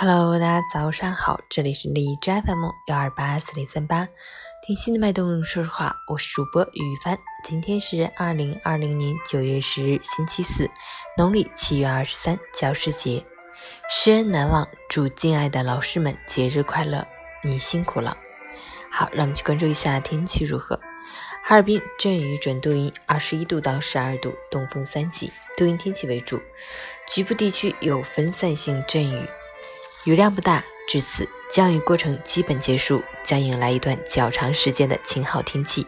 Hello，大家早上好，这里是荔枝 FM 幺二八四零三八，听心的脉动，说实话，我是主播于帆。今天是二零二零年九月十日，星期四，农历七月二十三，教师节，师恩难忘，祝敬爱的老师们节日快乐，你辛苦了。好，让我们去关注一下天气如何。哈尔滨阵雨转多云，二十一度到十二度，东风三级，多云天气为主，局部地区有分散性阵雨。雨量不大，至此降雨过程基本结束，将迎来一段较长时间的晴好天气。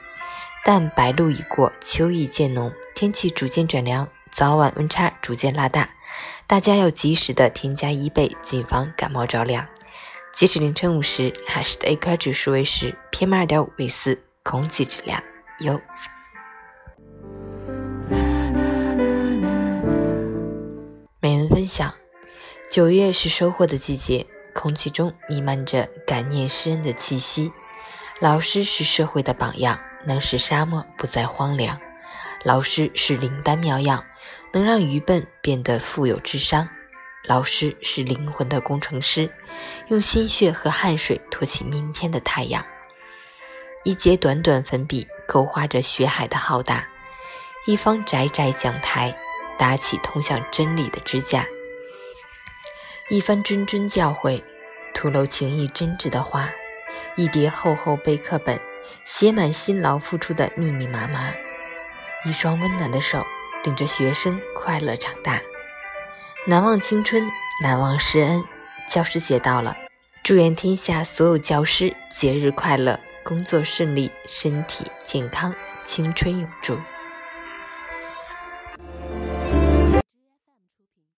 但白露已过，秋意渐浓，天气逐渐转凉，早晚温差逐渐拉大，大家要及时的添加衣被，谨防感冒着凉。截止凌晨五时，哈市的 AQI 指数为十，PM 二点五为四，空气质量优。每人分享。九月是收获的季节，空气中弥漫着感念师恩的气息。老师是社会的榜样，能使沙漠不再荒凉。老师是灵丹妙药，能让愚笨变得富有智商。老师是灵魂的工程师，用心血和汗水托起明天的太阳。一节短短粉笔，勾画着学海的浩大；一方窄窄讲台，搭起通向真理的支架。一番谆谆教诲，吐露情意真挚的话；一叠厚厚备课本，写满辛劳付出的密密麻麻；一双温暖的手，领着学生快乐长大。难忘青春，难忘师恩。教师节到了，祝愿天下所有教师节日快乐，工作顺利，身体健康，青春永驻。